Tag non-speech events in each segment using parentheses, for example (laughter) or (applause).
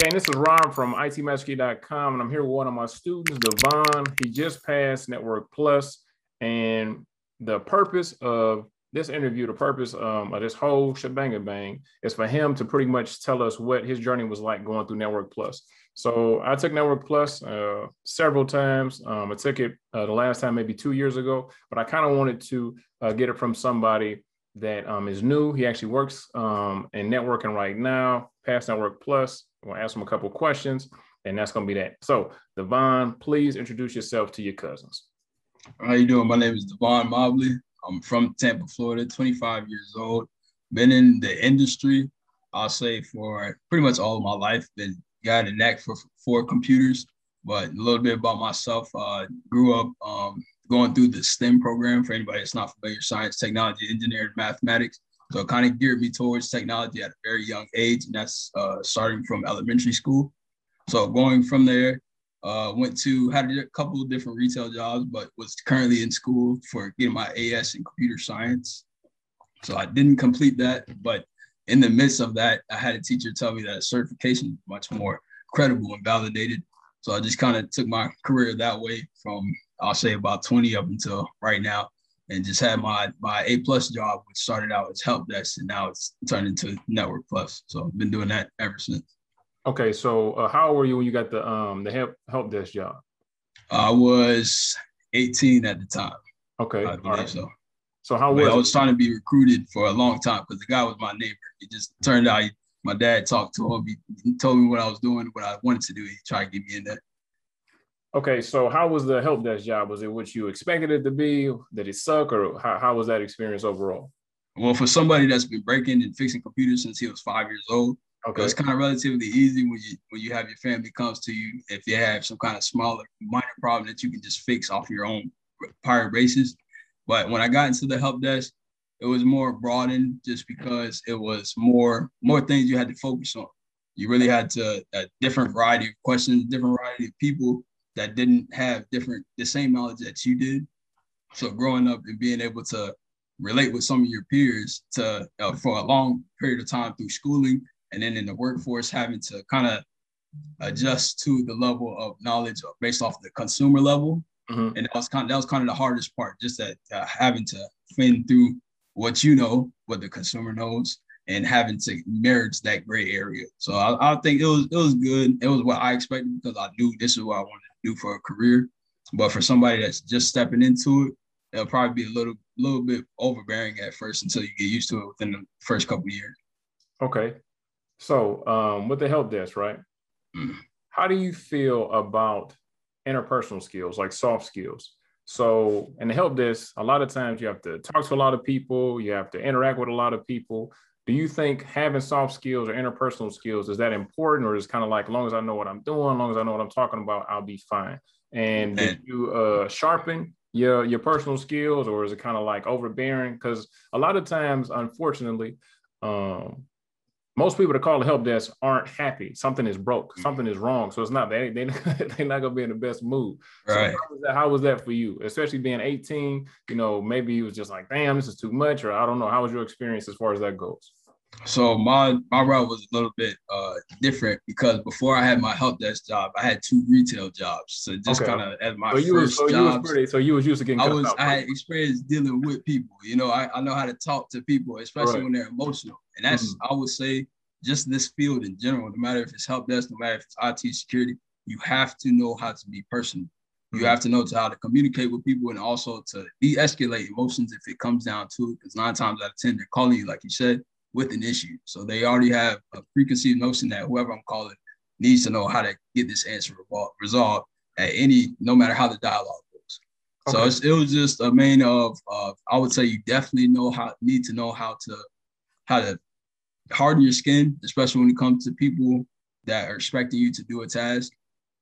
gang, this is Ron from itmastery.com, and I'm here with one of my students, Dvaughn. He just passed Network Plus, and the purpose of this interview, the purpose um, of this whole shebang bang is for him to pretty much tell us what his journey was like going through Network Plus. So I took Network Plus uh, several times. Um, I took it uh, the last time maybe two years ago, but I kind of wanted to uh, get it from somebody that um, is new. He actually works um, in networking right now, past Network Plus. I'm to ask them a couple questions, and that's going to be that. So, Dvaughn, please introduce yourself to your cousins. How are you doing? My name is Dvaughn Mobley. I'm from Tampa, Florida, 25 years old. Been in the industry, I'll say, for pretty much all of my life. Been got a knack for for computers, but a little bit about myself. Uh, grew up um, going through the STEM program. For anybody that's not familiar, science, technology, engineering, mathematics. So it kind of geared me towards technology at a very young age, and that's uh, starting from elementary school. So going from there, uh, went to had a couple of different retail jobs, but was currently in school for getting my AS in computer science. So I didn't complete that, but in the midst of that, I had a teacher tell me that certification is much more credible and validated. So I just kind of took my career that way from I'll say about 20 up until right now, and just had my my A plus job, which started out as help desk, and now it's turned into Network Plus. So I've been doing that ever since. Okay, so uh, how old were you when you got the um the help help desk job? I was 18 at the time. Okay, I believe so. So how was I was trying to be recruited for a long time because the guy was my neighbor. It just turned out he, my dad talked to him. He, he, told me what I was doing, what I wanted to do. He tried to get me in there. Okay, so how was the help desk job? Was it what you expected it to be? Did it suck, or how, how was that experience overall? Well, for somebody that's been breaking and fixing computers since he was five years old, okay. it's kind of relatively easy when you when you have your family comes to you if they have some kind of smaller minor problem that you can just fix off your own prior basis. But when I got into the help desk, it was more broadened just because it was more more things you had to focus on. You really had to a different variety of questions, different variety of people that didn't have different the same knowledge that you did. So growing up and being able to relate with some of your peers to uh, for a long period of time through schooling and then in the workforce having to kind of adjust to the level of knowledge based off the consumer level mm-hmm. and that was kind of that was kind of the hardest part just that uh, having to fend through what you know what the consumer knows and having to merge that gray area so I, I think it was it was good it was what i expected because i knew this is what i wanted do for a career. But for somebody that's just stepping into it, it'll probably be a little little bit overbearing at first until you get used to it within the first couple years. Okay. So um, with the help desk, right? Mm. How do you feel about interpersonal skills, like soft skills? So in the help desk, a lot of times you have to talk to a lot of people, you have to interact with a lot of people do you think having soft skills or interpersonal skills is that important or is kind of like as long as i know what i'm doing as long as i know what i'm talking about i'll be fine and did you uh, sharpen your your personal skills or is it kind of like overbearing because a lot of times unfortunately um, most people that call the help desk aren't happy. Something is broke. Mm-hmm. Something is wrong. So it's not they (laughs) they they're not gonna be in the best mood. Right. So how, was that, how was that for you? Especially being 18. You know, maybe you was just like, damn, this is too much, or I don't know. How was your experience as far as that goes? So my my route was a little bit uh, different because before I had my help desk job, I had two retail jobs. So just okay. kind of as my so you first was, so jobs, you was pretty, so you was used to getting. I was out, I had experience dealing with people. You know, I, I know how to talk to people, especially right. when they're emotional, and that's mm-hmm. I would say just this field in general. No matter if it's help desk, no matter if it's IT security, you have to know how to be personal. You mm-hmm. have to know to how to communicate with people and also to de-escalate emotions if it comes down to it. Because nine times out of ten, they're calling you, like you said, with an issue. So they already have a preconceived notion that whoever I'm calling needs to know how to get this answer resolved at any, no matter how the dialogue goes. Okay. So it was just a main of, of, I would say you definitely know how, need to know how to, how to harden your skin, especially when it comes to people that are expecting you to do a task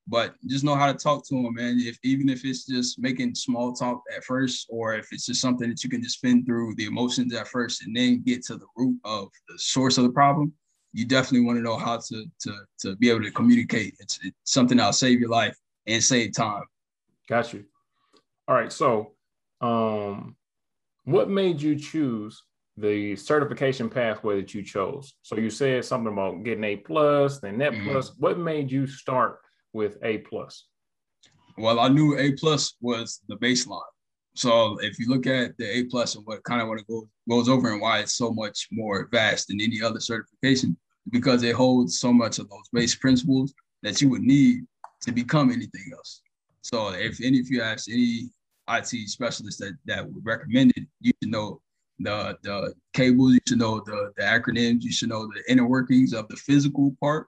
but just know how to talk to them, man. If even if it's just making small talk at first, or if it's just something that you can just spin through the emotions at first and then get to the root of the source of the problem, you definitely want to know how to to to be able to communicate. It's, it's something that'll save your life and save time. Got you. All right. So, um, what made you choose the certification pathway that you chose. So you said something about getting A plus, then Net mm-hmm. plus. What made you start with A plus? Well, I knew A plus was the baseline. So if you look at the A plus and what kind of what it goes, goes over and why it's so much more vast than any other certification, because it holds so much of those base principles that you would need to become anything else. So if any of you ask any IT specialist that that would recommend it, you should know the the cables, you should know the the acronyms, you should know the inner workings of the physical part.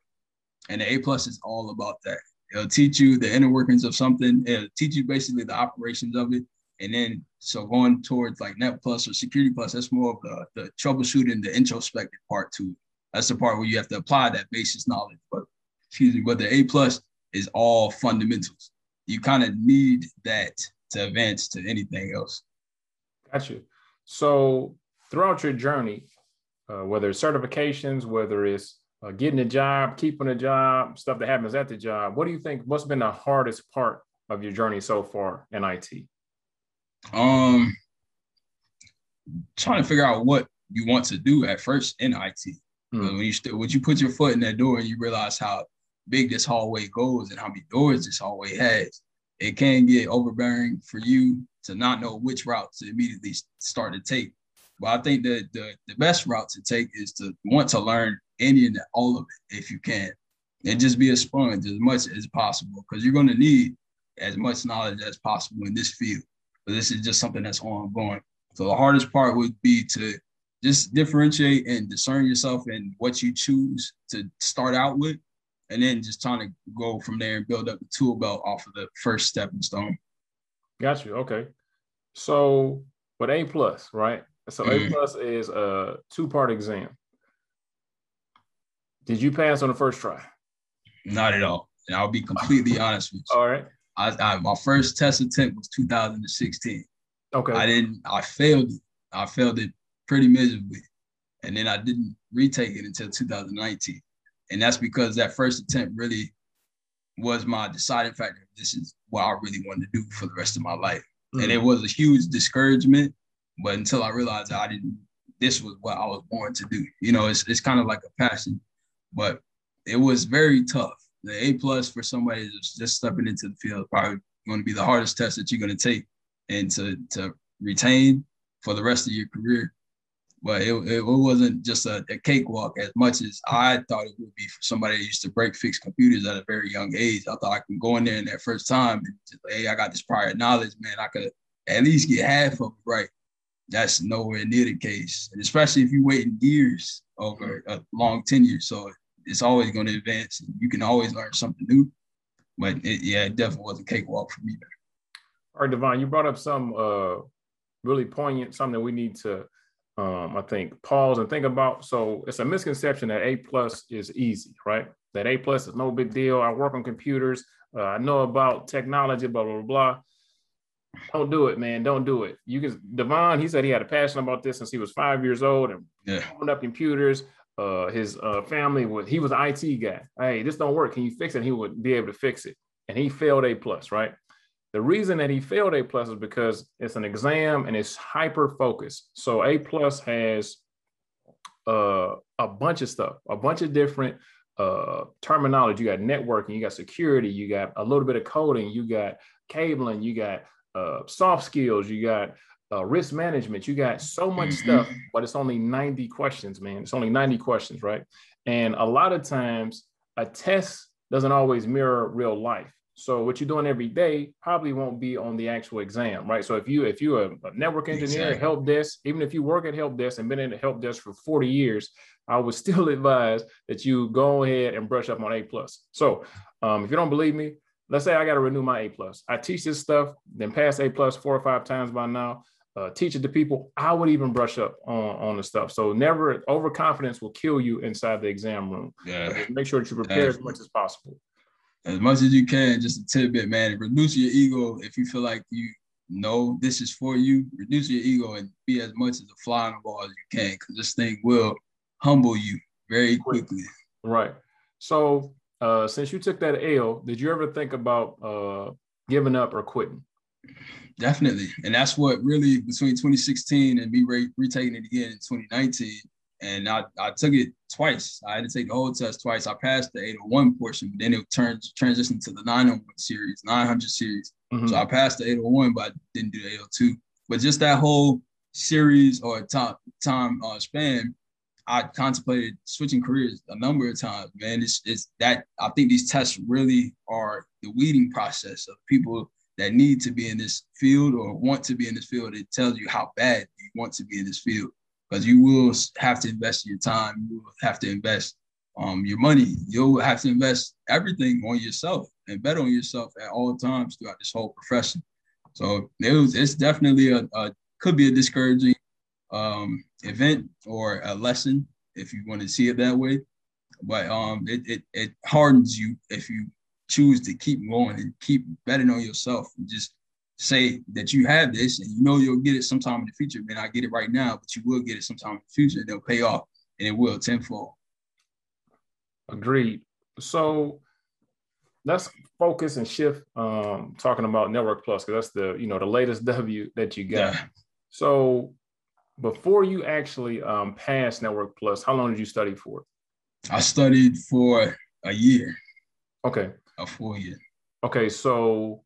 And the A plus is all about that. It'll teach you the inner workings of something. It'll teach you basically the operations of it. And then so going towards like Net Plus or Security Plus, that's more of the, the troubleshooting, the introspective part to it. That's the part where you have to apply that basis knowledge. But excuse me, but the A plus is all fundamentals. You kind of need that to advance to anything else. Gotcha. So throughout your journey, uh, whether it's certifications, whether it's uh, getting a job, keeping a job, stuff that happens at the job, what do you think What's been the hardest part of your journey so far in IT? Um, trying to figure out what you want to do at first in IT. Mm. When you st- when you put your foot in that door and you realize how big this hallway goes and how many doors this hallway has, it can get overbearing for you to not know which route to immediately start to take. But I think that the, the best route to take is to want to learn any and all of it if you can. And just be a sponge as much as possible because you're going to need as much knowledge as possible in this field. But this is just something that's ongoing. So the hardest part would be to just differentiate and discern yourself in what you choose to start out with, and then just trying to go from there and build up the tool belt off of the first stepping stone. Got you. Okay. So but A plus, right? So mm-hmm. A plus is a two part exam. Did you pass on the first try? Not at all. And I'll be completely (laughs) honest with you. All right. I, I, my first test attempt was 2016. Okay. I didn't. I failed it. I failed it pretty miserably, and then I didn't retake it until 2019, and that's because that first attempt really was my deciding factor. This is what I really wanted to do for the rest of my life, mm-hmm. and it was a huge discouragement. But until I realized I didn't, this was what I was born to do. You know, it's it's kind of like a passion, but it was very tough. The A plus for somebody that's just stepping into the field probably going to be the hardest test that you're going to take, and to to retain for the rest of your career but it, it wasn't just a, a, cakewalk as much as I thought it would be for somebody that used to break fix computers at a very young age. I thought I can go in there in that first time and just, hey, I got this prior knowledge, man. I could at least get half of it right. That's nowhere near the case, and especially if you're waiting years over a long tenure. So it's always going to advance. You can always learn something new. But it, yeah, it definitely was a cakewalk for me. All right, Dvaughn, you brought up some uh, really poignant, something that we need to um, I think pause and think about. So it's a misconception that A plus is easy, right? That A plus is no big deal. I work on computers. Uh, I know about technology, blah, blah, blah. Don't do it, man. Don't do it. You can, Dvaughn, he said he had a passion about this since he was five years old and yeah. up computers. Uh, his uh, family was, he was IT guy. Hey, this don't work. Can you fix it? And he would be able to fix it. And he failed A plus, right? The reason that he failed A plus is because it's an exam and it's hyper focused. So A plus has uh, a bunch of stuff, a bunch of different uh, terminology. You got networking, you got security, you got a little bit of coding, you got cabling, you got uh, soft skills, you got uh, risk management. You got so much mm-hmm. stuff, but it's only 90 questions, man. It's only 90 questions, right? And a lot of times, a test doesn't always mirror real life. So what you're doing every day probably won't be on the actual exam, right? So if you if you're a, network engineer, exactly. help desk, even if you work at help desk and been in the help desk for 40 years, I would still (laughs) advise that you go ahead and brush up on A plus. So um, if you don't believe me, let's say I got to renew my A plus. I teach this stuff, then pass A plus four or five times by now. Uh, teach it to people. I would even brush up on, on the stuff. So never overconfidence will kill you inside the exam room. Yeah. Make sure that you prepare as much as possible as much as you can, just a tidbit, man. Reduce your ego if you feel like you know this is for you. Reduce your ego and be as much as a fly on the wall as you can, because this thing will humble you very quickly. Right. So, uh, since you took that L, did you ever think about uh, giving up or quitting? Definitely. And that's what really between 2016 and me re- retaking it again in 2019. And I, I took it twice. I had to take the whole test twice. I passed the 801 portion, but then it turned transitioned to the 901 series, 900 series. Mm-hmm. So I passed the 801, but I didn't do the 802. But just that whole series or time time uh, span, I contemplated switching careers a number of times. Man, it's it's that I think these tests really are the weeding process of people that need to be in this field or want to be in this field. It tells you how bad you want to be in this field because you will have to invest your time. You will have to invest um, your money. You'll have to invest everything on yourself and bet on yourself at all times throughout this whole profession. So it was, it's definitely a, a could be a discouraging um, event or a lesson if you want to see it that way. But um, it, it, it hardens you if you choose to keep going and keep betting on yourself and just say that you have this and you know you'll get it sometime in the future. May I get it right now, but you will get it sometime in the future. They'll pay off and it will tenfold. Agreed. So let's focus and shift um, talking about Network Plus because that's the you know the latest (laughs) W that you got. Yeah. So before you actually um, passed Network Plus, how long did you study for? I studied for a year. Okay a full year. Okay, so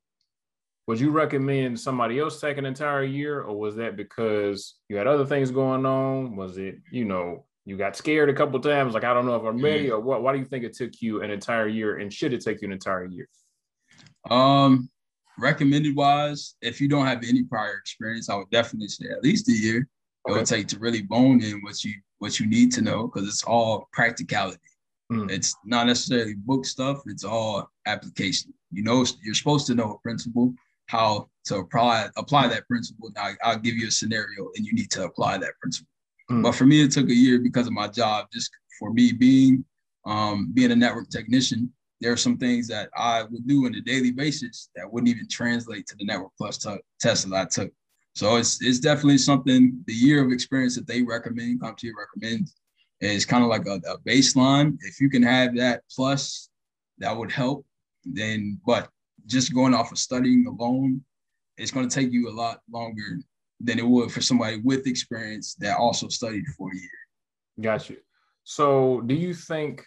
would you recommend somebody else take an entire year, or was that because you had other things going on? Was it, you know, you got scared a couple times, like I don't know if I'm ready, mm-hmm. or what? Why do you think it took you an entire year, and should it take you an entire year? Um, recommended wise, if you don't have any prior experience, I would definitely say at least a year. Okay. It would take to really bone in what you what you need to know because it's all practicality. Mm. It's not necessarily book stuff, it's all application. You know, you're supposed to know a principle, how to apply apply that principle. Now I'll give you a scenario and you need to apply that principle. Mm. But for me, it took a year because of my job, just for me being um, being a network technician, there are some things that I would do on a daily basis that wouldn't even translate to the Network Plus t- test that I took. So it's it's definitely something. The year of experience that they recommend, CompTIA recommends, it's kind of like a, a baseline. If you can have that plus, that would help. Then, but just going off of studying alone, it's going to take you a lot longer than it would for somebody with experience that also studied for a year. Got you. So, do you think,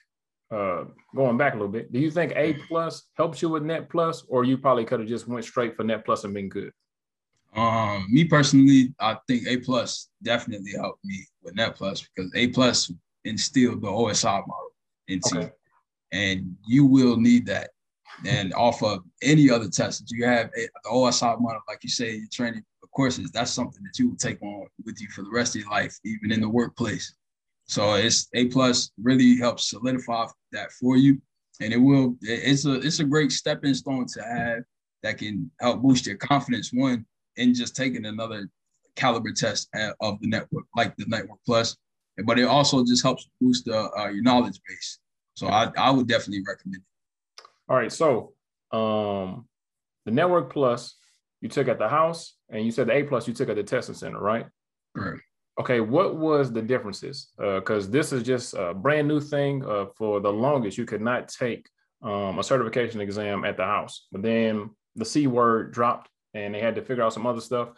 uh, going back a little bit, do you think A plus helps you with Net Plus, or you probably could have just went straight for Net Plus and been good? Um, me personally, I think A plus definitely helped me with Net Plus because A plus instilled the OSI model into okay. you. And you will need that. And off of any other test that you have, the OSI model, like you say, your training courses, that's something that you will take on with you for the rest of your life, even in the workplace. So it's A plus really helps solidify that for you. And it will, it's a it's a great stepping stone to have that can help boost your confidence, one, in just taking another caliber test of the network, like the Network Plus, but it also just helps boost uh, uh, your knowledge base. So I, I would definitely recommend it. All right. So um, the Network Plus you took at the house, and you said the A Plus you took at the testing center, right? Right. Okay. What was the differences? Because uh, this is just a brand new thing. Uh, for the longest, you could not take um, a certification exam at the house, but then the C word dropped, and they had to figure out some other stuff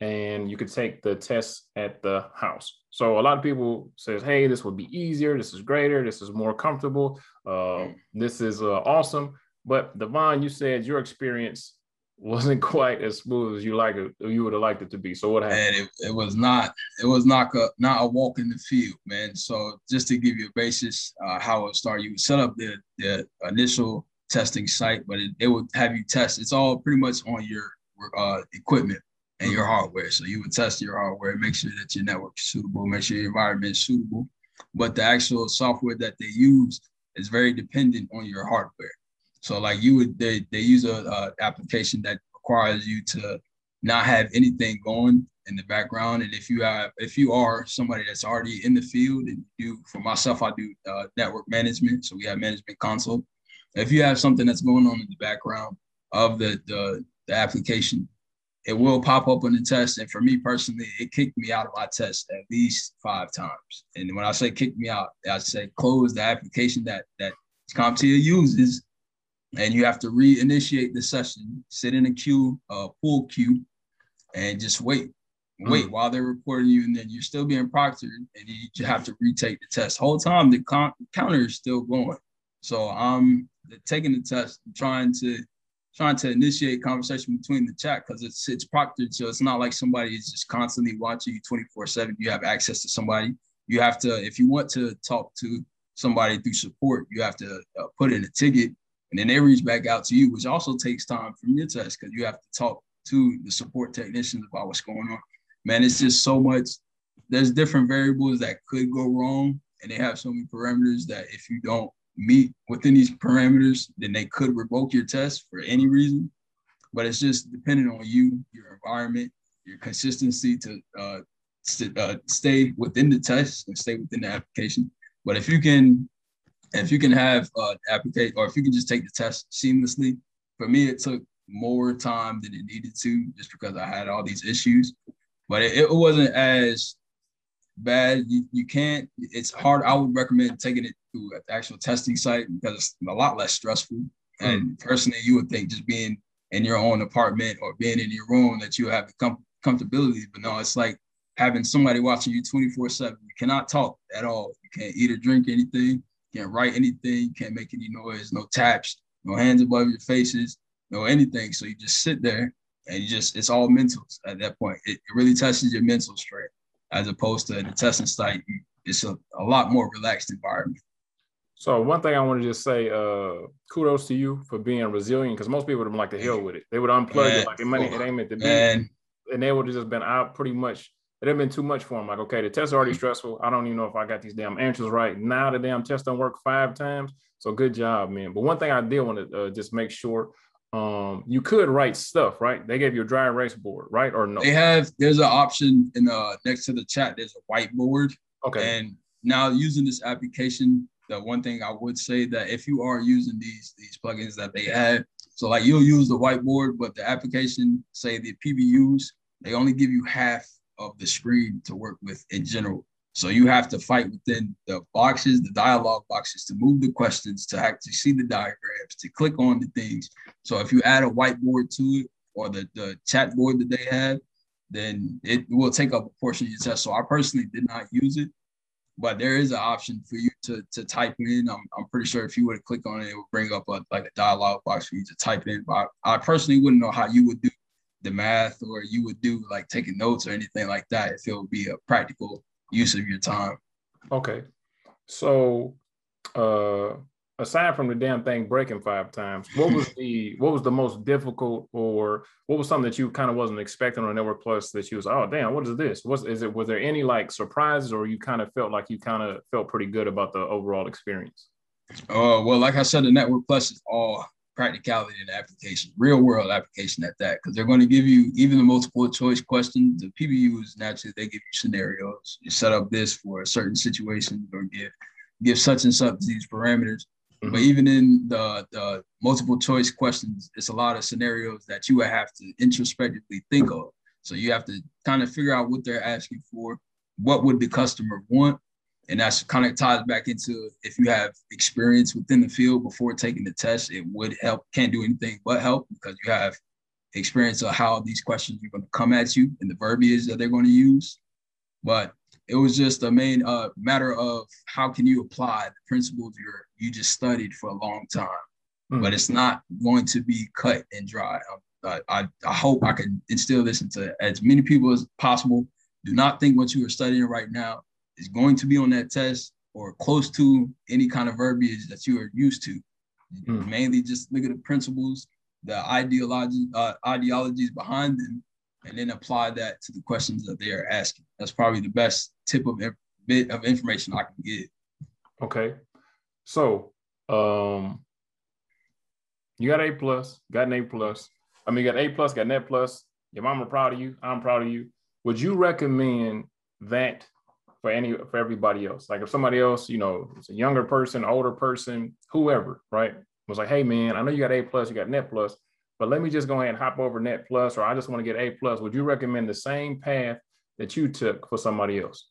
and you could take the test at the house. So a lot of people says, "Hey, this would be easier. This is greater. This is more comfortable. Uh, this is uh, awesome." But Dvaughn, you said your experience (laughs) wasn't quite as smooth as you like it. You would have liked it to be. So what happened? And it, it was not. It was not a not a walk in the field, man. So just to give you a basis, uh, how it started, you would set up the the initial testing site, but it, it would have you test. It's all pretty much on your uh, equipment and your hardware. So you would test your hardware, make sure that your network is suitable, make sure your environment is suitable. But the actual software that they use is very dependent on your hardware. So like you would, they, they use a, a application that requires you to not have anything going in the background. And if you have, if you are somebody that's already in the field and you, for myself, I do uh, network management. So we have management console. If you have something that's going on in the background of the, the, the application, it will pop up on the test. And for me personally, it kicked me out of my test at least five times. And when I say kick me out, I say close the application that that CompTIA uses and you have to reinitiate the session, sit in a queue, uh, pool queue, and just wait, wait mm. while they're recording you, and then you're still being proctored, and you have to retake the test. Whole time the con- counter is still going. So I'm taking the test, trying to trying to initiate conversation between the chat because it's it's proctored, so it's not like somebody is just constantly watching you 24 seven. You have access to somebody. You have to, if you want to talk to somebody through support, you have to uh, put in a ticket, and then they reach back out to you, which also takes time from your test because you have to talk to the support technicians about what's going on. Man, it's just so much. There's different variables that could go wrong, and they have so many parameters that if you don't meet within these parameters, then they could revoke your test for any reason. But it's just dependent on you, your environment, your consistency to uh, st- uh, stay within the test and stay within the application. But if you can, if you can have uh, application, or if you can just take the test seamlessly, for me it took more time than it needed to, just because I had all these issues. But it, it wasn't as bad. You, you can't. It's hard. I would recommend taking it to an actual testing site because it's a lot less stressful. And mm. personally, you would think just being in your own apartment or being in your room that you have the com- comfortability. But no, it's like having somebody watching you 24 7. You cannot talk at all. You can't eat or drink anything. You can't write anything. You can't make any noise. No taps. No hands above your faces. No anything. So you just sit there and you just, it's all mental at that point. It, it really tests your mental strength as opposed to the testing site. It's a, a lot more relaxed environment. So one thing I want to just say, uh, kudos to you for being resilient because most people would have been like the hell with it. They would unplug man, it like it, money, it ain't meant to be. Man. And they would have just been out pretty much. It had been too much for them. Like, okay, the test's already stressful. I don't even know if I got these damn answers right. Now the damn test don't work five times. So good job, man. But one thing I did want to uh, just make sure um you could write stuff right they gave you a dry erase board right or no they have there's an option in uh next to the chat there's a whiteboard okay and now using this application the one thing I would say that if you are using these these plugins that they have, so like you'll use the whiteboard, but the application, say the PBQs, they only give you half of the screen to work with in general. So you have to fight within the boxes, the dialogue boxes, to move the questions, to actually see the diagrams, to click on the things. So if you add a whiteboard to it or the, the chat board that they have, then it will take up a portion of your test. So I personally did not use it but there is an option for you to to type in. I'm, I'm pretty sure if you were to click on it, it would bring up a like a dialogue box for you to type in. But I, I personally wouldn't know how you would do the math or you would do like taking notes or anything like that if it would be a practical use of your time. Okay. So uh aside from the damn thing breaking five times, what was (laughs) the what was the most difficult or what was something that you kind of wasn't expecting on Network Plus that you was oh damn what is this? Was is it was there any like surprises or you kind of felt like you kind of felt pretty good about the overall experience? Uh, well, like I said, the Network Plus is all practicality and application, real world application at that, because they're going to give you even the multiple choice questions. The PBQs naturally they give you scenarios. You set up this for a certain situation or give give such and such these parameters Mm-hmm. But even in the, the multiple choice questions, it's a lot of scenarios that you would have to introspectively think of. So you have to kind of figure out what they're asking for, what would the customer want, and that's kind of ties back into if you have experience within the field before taking the test, it would help. Can't do anything but help because you have experience of how these questions are going to come at you and the verbiage that they're going to use. But it was just a main uh, matter of how can you apply the principles you you just studied for a long time, mm. but it's not going to be cut and dry. I, I, I hope I can instill this into as many people as possible. Do not think what you are studying right now is going to be on that test or close to any kind of verbiage that you are used to. Mm. Mainly just look at the principles, the ideology, uh, ideologies behind them, and then apply that to the questions that they are asking. That's probably the best tip of bit of information I can give. Okay. So um you got A plus, got an A plus. I mean, you got A plus, got net plus. Your mama proud of you. I'm proud of you. Would you recommend that for any for everybody else? Like if somebody else, you know, it's a younger person, older person, whoever, right? Was like, hey man, I know you got A plus, you got net plus, but let me just go ahead and hop over net plus, or I just want to get A plus. Would you recommend the same path that you took for somebody else?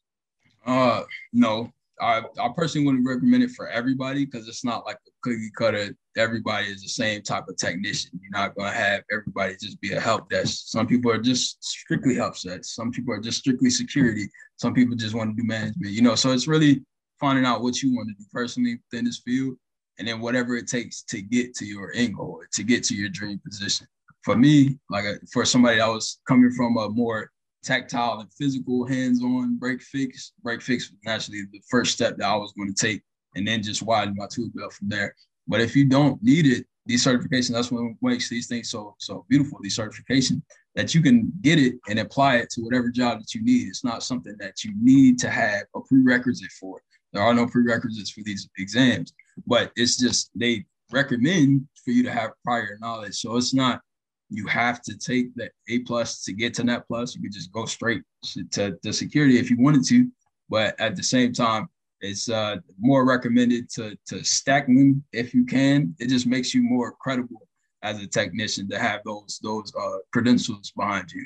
Uh, no. I, I personally wouldn't recommend it for everybody because it's not like a cookie cutter. Everybody is the same type of technician. You're not going to have everybody just be a help desk. Some people are just strictly help sets. Some people are just strictly security. Some people just want to do management, you know. So it's really finding out what you want to do personally within this field and then whatever it takes to get to your end goal, to get to your dream position. For me, like a, for somebody that was coming from a more tactile and physical hands-on break fix. Break fix was naturally the first step that I was going to take, and then just widen my tool belt from there. But if you don't need it, these certifications, that's what makes these things so so beautiful. These certifications that you can get it and apply it to whatever job that you need. It's not something that you need to have a prerequisite for. There are no prerequisites for these exams, but it's just they recommend for you to have prior knowledge. So it's not you have to take the A plus to get to net plus. You could just go straight to the security if you wanted to, but at the same time, it's uh, more recommended to to stack them if you can. It just makes you more credible as a technician to have those those uh, credentials behind you.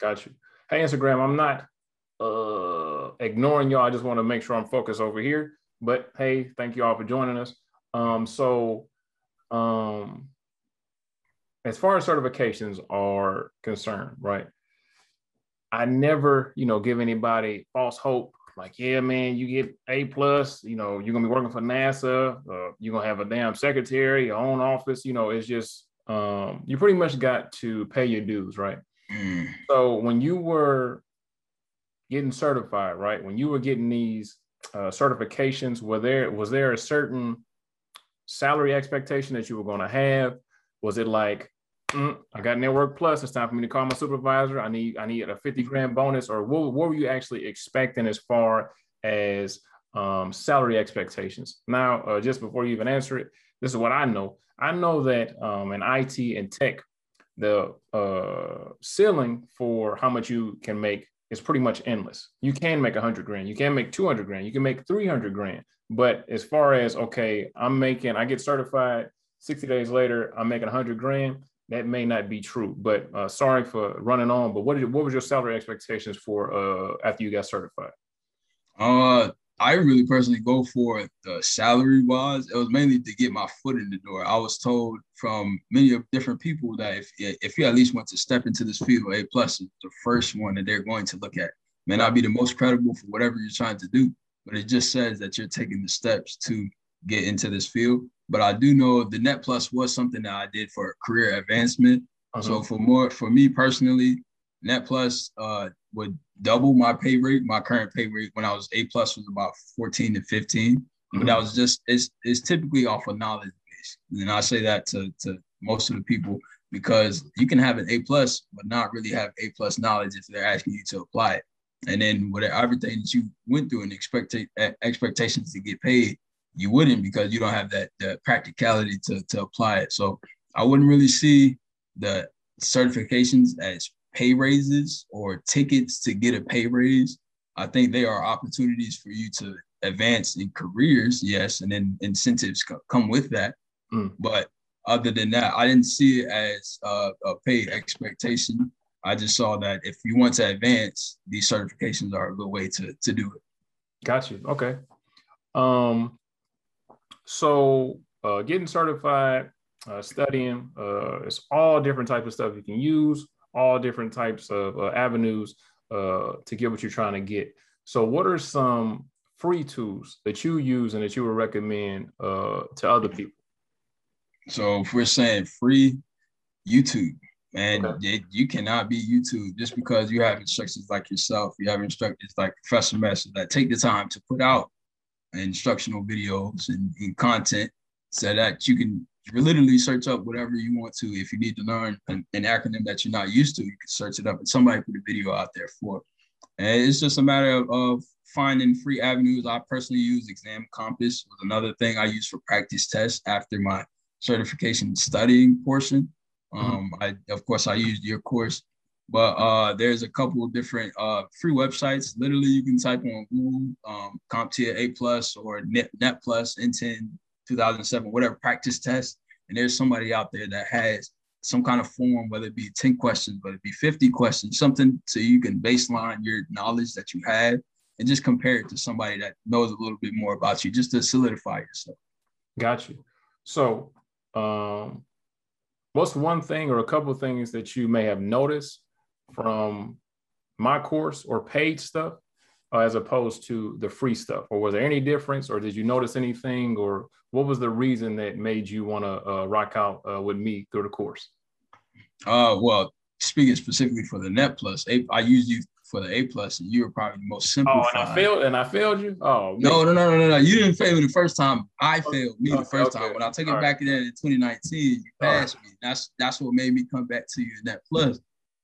Got you. Hey, Instagram, I'm not uh, ignoring y'all. I just want to make sure I'm focused over here. But hey, thank you all for joining us. Um, so um, as far as certifications are concerned, right? I never, you know, give anybody false hope. Like, yeah, man, you get A plus, you know, you're gonna be working for NASA, uh, you're gonna have a damn secretary, your own office. You know, it's just um, you pretty much got to pay your dues, right? Mm. So when you were getting certified, right? When you were getting these uh, certifications, were there was there a certain salary expectation that you were going to have? Was it like mm, I got Network Plus. It's time for me to call my supervisor. I need I need a 50 grand bonus, or what, what were you actually expecting as far as um, salary expectations? Now, uh, just before you even answer it, this is what I know. I know that um, in IT and tech, the uh, ceiling for how much you can make is pretty much endless. You can make 100 grand, you can make 200 grand, you can make 300 grand. But as far as okay, I'm making, I get certified 60 days later, I'm making 100 grand that may not be true. But uh, sorry for running on. But what did what was your salary expectations for uh, after you got certified? Uh, I really personally go for the salary wise. It was mainly to get my foot in the door. I was told from many of different people that if if you at least want to step into this field, A plus is the first one that they're going to look at. May not be the most credible for whatever you're trying to do, but it just says that you're taking the steps to get into this field. But I do know the Net Plus was something that I did for career advancement. Uh-huh. So for more for me personally, Net Plus uh, would double my pay rate. My current pay rate when I was A plus was about 14 to 15. Mm-hmm. But that was just it's it's typically off of knowledge base. And I say that to to most of the people because you can have an A plus but not really have A plus knowledge if they're asking you to apply it. And then whatever everything that you went through and expect expectations to get paid, you wouldn't because you don't have that, that practicality to, to apply it. So I wouldn't really see the certifications as pay raises or tickets to get a pay raise. I think they are opportunities for you to advance in careers, yes, and then incentives come with that. Mm. But other than that, I didn't see it as a, a pay expectation. I just saw that if you want to advance, these certifications are a good way to, to do it. Got you. Okay. Um, so uh, getting certified, uh, studying, uh, it's all different types of stuff you can use, all different types of uh, avenues uh, to get what you're trying to get. So what are some free tools that you use and that you would recommend uh, to other people? So if we're saying free, YouTube, man, okay. it, you cannot be YouTube just because you have instructors like yourself. You have instructors like Professor Messer that take the time to put out instructional videos and, and content so that you can literally search up whatever you want to. If you need to learn an, an, acronym that you're not used to, you can search it up and somebody put a video out there for. And it's just a matter of, of finding free avenues. I personally use Exam Compass was another thing I use for practice tests after my certification studying portion. Mm-hmm. Um, I of course I used your course but uh, there's a couple of different uh, free websites. Literally, you can type on Google um, CompTIA A plus or Net, Net Plus N10 2007, whatever practice test. And there's somebody out there that has some kind of form, whether it be 10 questions, whether it be 50 questions, something so you can baseline your knowledge that you have. and just compare it to somebody that knows a little bit more about you just to solidify yourself. Got you. So, um, what's one thing or a couple of things that you may have noticed from my course or paid stuff uh, as opposed to the free stuff? Or was there any difference, or did you notice anything, or what was the reason that made you want to uh, rock out uh, with me through the course? Uh, well, speaking specifically for the Net Plus, I used you for the A plus, and you were probably the most simple. Oh, and I failed, and I failed you. Oh no, no, no, no, no, You didn't fail me the first time. I failed me okay, the first okay. time. When I took it All back right. in 2019, you passed right. me. That's that's what made me come back to you in that plus.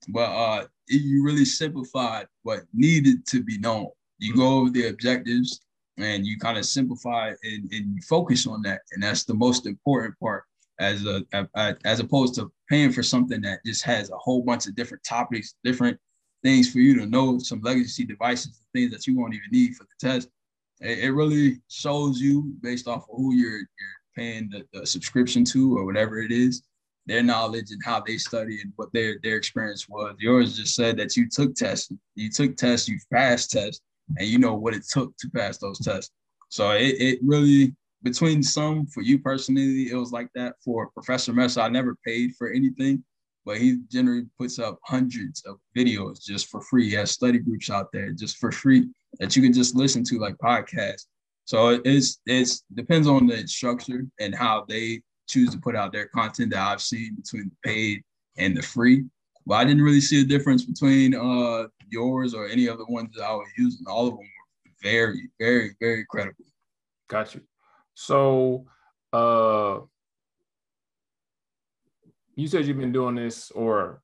But uh, you really simplified what needed to be known. You go over the objectives and you kind of simplify and, and you focus on that, and that's the most important part. As a, as opposed to paying for something that just has a whole bunch of different topics, different things for you to know, some legacy devices, things that you won't even need for the test. It, it really shows you based off of who you're you're paying the, the subscription to or whatever it is, their knowledge and how they study and what their their experience was. Yours just said that you took tests, you took tests, you passed tests, and you know what it took to pass those tests. So it, it really between some for you personally, it was like that. For Professor Messer, I never paid for anything but he generally puts up hundreds of videos just for free. He has study groups out there just for free that you can just listen to like podcasts. So it's it's depends on the structure and how they choose to put out their content that I've seen between the paid and the free. But I didn't really see a difference between uh yours or any other ones that I was using. All of them were very, very, very credible. Got you. So uh you said you've been doing this or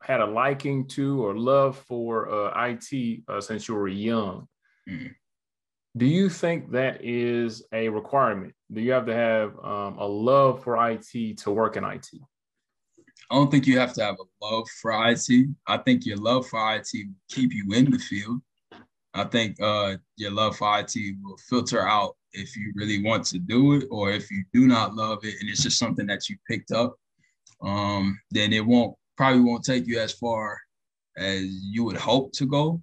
had a liking to or love for uh, IT uh, since you were young. Mm. Do you think that is a requirement? Do you have to have um, a love for IT to work in IT? I don't think you have to have a love for IT. I think your love for IT will keep you in the field. I think uh, your love for IT will filter out if you really want to do it or if you do not love it and it's just something that you picked up um, then it won't probably won't take you as far as you would hope to go,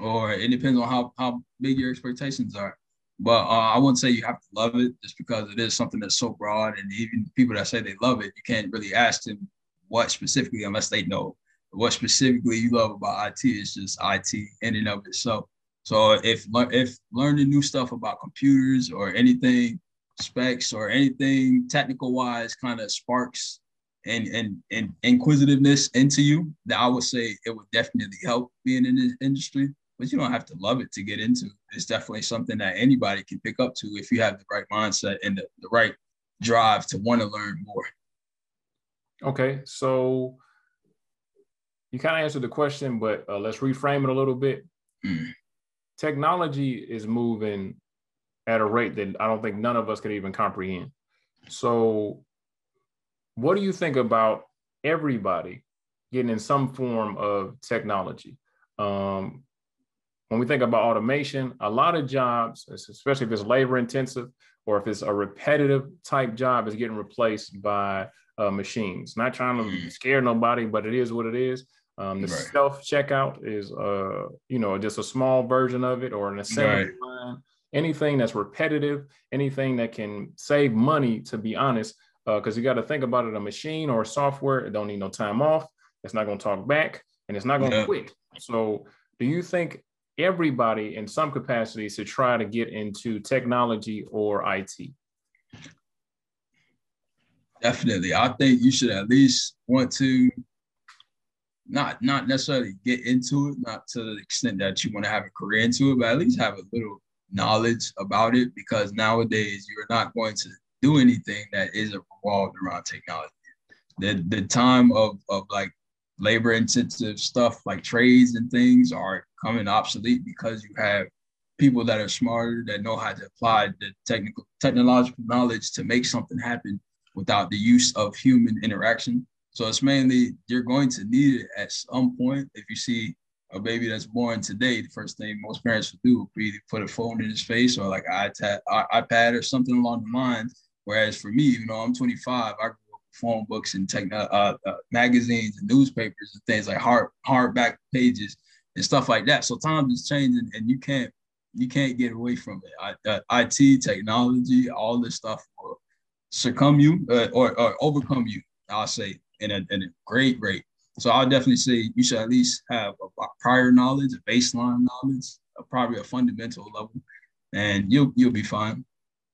or it depends on how how big your expectations are. But uh, I wouldn't say you have to love it just because it is something that's so broad, and even people that say they love it, you can't really ask them what specifically unless they know what specifically you love about IT. IT. Is just IT in and of itself. So if if learning new stuff about computers or anything specs or anything technical wise kind of sparks and and and inquisitiveness into you, that I would say it would definitely help being in this industry. But you don't have to love it to get into. It's definitely something that anybody can pick up to if you have the right mindset and the, the right drive to want to learn more. Okay, so you kind of answered the question, but uh, let's reframe it a little bit. Mm. Technology is moving at a rate that I don't think none of us could even comprehend. So what do you think about everybody getting in some form of technology? Um, when we think about automation, a lot of jobs, especially if it's labor intensive or if it's a repetitive type job, is getting replaced by uh, machines. Not trying to mm. scare nobody, but it is what it is. Um, the right. self checkout is, uh, you know, just a small version of it, or an assembly right. line. Anything that's repetitive, anything that can save money. To be honest, because uh, you got to think about it a machine or software it don't need no time off it's not going to talk back and it's not going to yeah. quit so do you think everybody in some capacity to try to get into technology or it definitely i think you should at least want to not not necessarily get into it not to the extent that you want to have a career into it but at least have a little knowledge about it because nowadays you're not going to do anything that isn't revolved around technology. The the time of of like labor intensive stuff like trades and things are coming obsolete because you have people that are smarter that know how to apply the technical technological knowledge to make something happen without the use of human interaction. So it's mainly you're going to need it at some point. If you see a baby that's born today, the first thing most parents would do would be put a phone in his face or like an iPad, iPad or something along the lines Whereas for me, even though I'm 25, I grew up with phone books and tech, uh, uh, magazines and newspapers and things like hard hardback pages and stuff like that. So times is changing, and you can't you can't get away from it. I, uh, IT, technology, all this stuff will succumb you uh, or, or overcome you. I'll say in a, in a great rate. So I'll definitely say you should at least have a, prior knowledge, a baseline knowledge, a, probably a fundamental level, and you'll you'll be fine.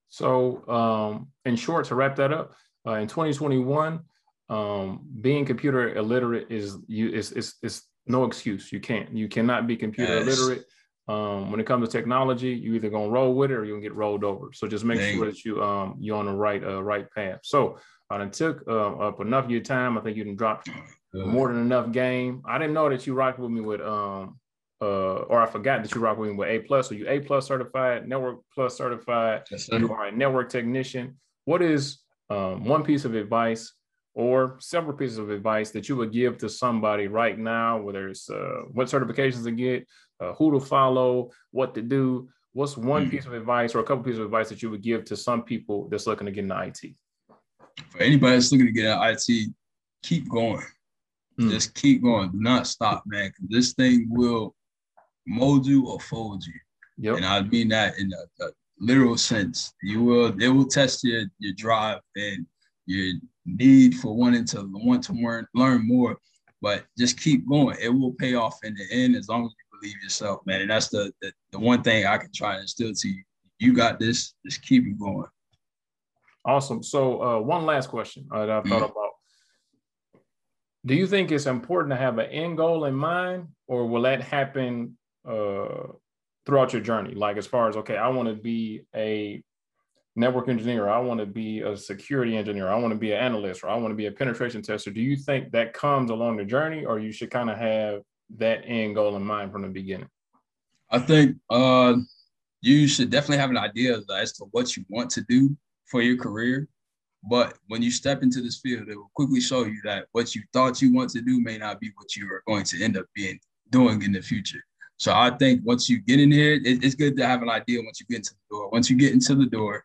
So, um, in short, to wrap that up, uh, in 2021, um, being computer illiterate is you is, is is no excuse. You can't. You cannot be computer yes. illiterate. Um, when it comes to technology, you either gonna roll with it or you're gonna get rolled over. So just make Dang. sure that you um you're on the right uh, right path. So I took uh, up enough of your time. I think you done dropped more than enough game. I didn't know that you rocked with me with um uh or I forgot that you rock with me with A plus. So you A plus certified, network plus certified. Yes, you are a network technician. What is um, one piece of advice or several pieces of advice that you would give to somebody right now, whether it's uh, what certifications to get, uh, who to follow, what to do. What's one mm. piece of advice or a couple pieces of advice that you would give to some people that's looking to get into IT? For anybody that's looking to get into IT, keep going. Mm. Just keep going. Do not stop, man. This thing will mold you or fold you. Yep. And I mean that in a, a literal sense. You will it will test your your drive and your need for wanting to want to learn learn more. But just keep going. It will pay off in the end as long as you believe yourself, man. And that's the the, the one thing I can try and instill to you. You got this. Just keep it going. Awesome. So uh, one last question uh, that I thought mm-hmm. about. Do you think it's important to have an end goal in mind, or will that happen uh, throughout your journey? Like as far as okay, I want to be a network engineer, I want to be a security engineer, I want to be an analyst, or I want to be a penetration tester. Do you think that comes along the journey, or you should kind of have that end goal in mind from the beginning? I think uh, you should definitely have an idea as to what you want to do for your career. But when you step into this field, it will quickly show you that what you thought you want to do may not be what you are going to end up being doing in the future. So I think once you get in here, it, it's good to have an idea once you get into the door. Once you get into the door,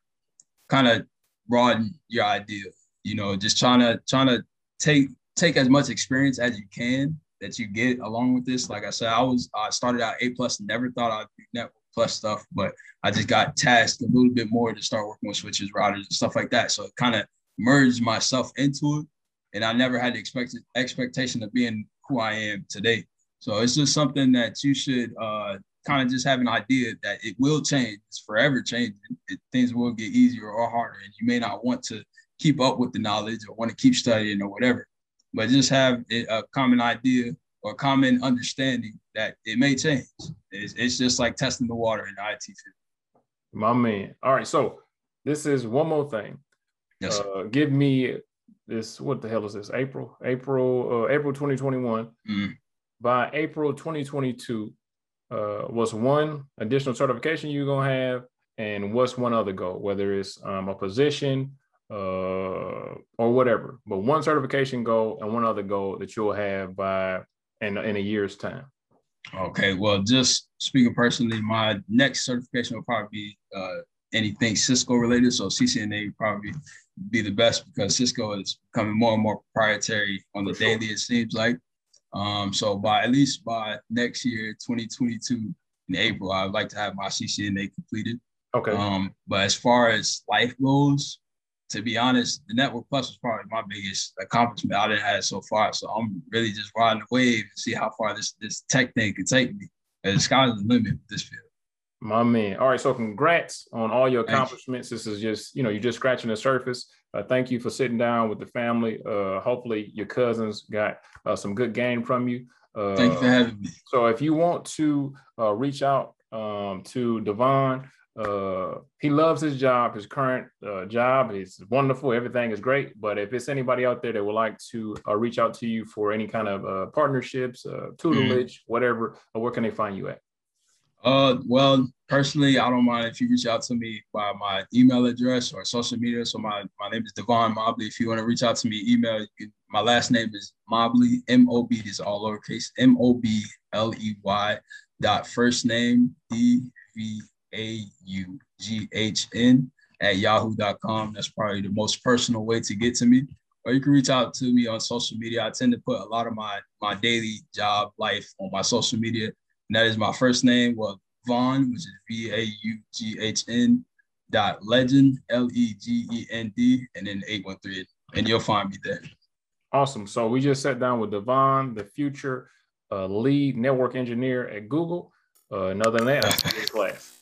kind of broaden your idea. You know, just trying to trying to take take as much experience as you can that you get along with this. Like I said, I was I started out A plus, never thought I'd do network plus stuff, but I just got tasked a little bit more to start working with switches, routers, and stuff like that. So it kind of merged myself into it, and I never had the expected expectation of being who I am today. So it's just something that you should uh, kind of just have an idea that it will change. It's forever changing. It, things will get easier or harder, and you may not want to keep up with the knowledge or want to keep studying or whatever. But just have a common idea or common understanding that it may change. It's, it's just like testing the water in the IT field. My man. All right. So this is one more thing. Yes. Uh, give me this. What the hell is this? April, April, uh, April 2021. Mm-hmm. By April 2022, uh, what's one additional certification you're gonna have, and what's one other goal, whether it's um, a position uh, or whatever. But one certification goal and one other goal that you'll have by in in a year's time. Okay, well, just speaking personally, my next certification will probably be uh, anything Cisco related. So CCNA probably be the best because Cisco is becoming more and more proprietary on the daily. It seems like. Um, so by at least by next year, 2022 in April, I'd like to have my CCNA completed. Okay. Um, but as far as life goes, to be honest, the Network Plus was probably my biggest accomplishment I didn't have so far. So I'm really just riding the wave and see how far this this tech thing can take me. And the sky's the limit with this field. My man. All right. So congrats on all your accomplishments. You. This is just, you know, you're just scratching the surface. Uh, thank you for sitting down with the family. Uh, hopefully your cousins got uh, some good game from you. thank you for having me. So if you want to uh, reach out um, to Dvaughn, uh, he loves his job, his current uh, job is wonderful. Everything is great. But if it's anybody out there that would like to reach out to you for any kind of partnerships, tutelage, mm-hmm. whatever, where can they find you at? Uh, well, personally, I don't mind if you reach out to me by my email address or social media. So my, my name is Dvaughn Mobley. If you want to reach out to me, email. Can, my last name is Mobley. M O B is all lowercase. M O B L E Y. Dot first name D V A U G H N at yahoo.com. That's probably the most personal way to get to me. Or you can reach out to me on social media. I tend to put a lot of my my daily job life on my social media and that is my first name, well, Vaughn, which is V A U G H N dot legend L E G E N D and then eight one three, and you'll find me there. Awesome. So we just sat down with Dvaughn, the future uh, lead network engineer at Google. Uh, and other than that, class. (laughs)